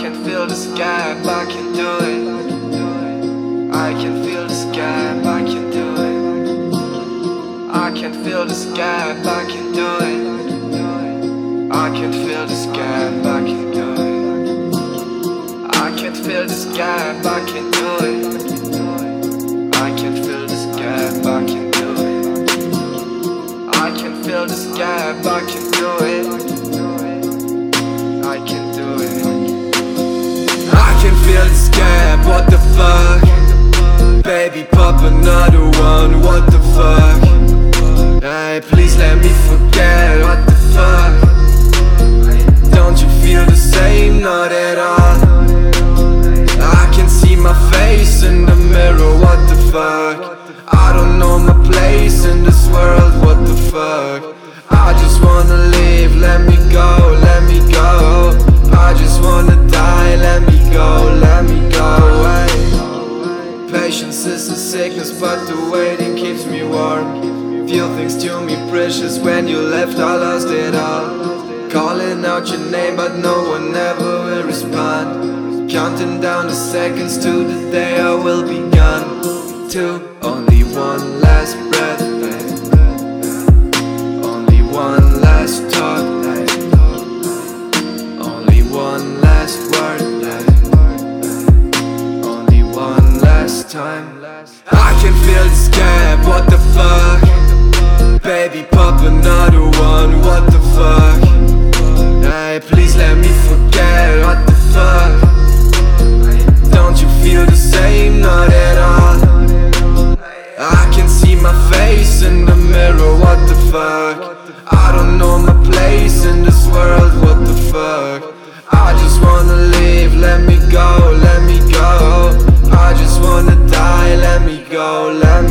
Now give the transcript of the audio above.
can feel this gap, I can do it. I can feel this gap, I can do it. I can feel this gap, I can do it. I can feel this gap, I can do it. I can feel this gap, I can do it. I can feel this gap, I can do it. I can feel this gap, I can do it. What the fuck? Baby, pop another one, what the fuck? Hey, please let me forget, what the fuck? Don't you feel the same, not at all? Patience is a sickness, but the waiting keeps me warm. Feel things to me precious when you left, I lost it all. Calling out your name, but no one ever will respond. Counting down the seconds to the day I will be gone. To only one last I can feel the scam, what the fuck? Baby, pop another one, what the fuck? Hey, please let me forget, what the fuck? Don't you feel the same, not at all? I can see my face in the mirror, what the fuck? I don't know my place in this world. problemas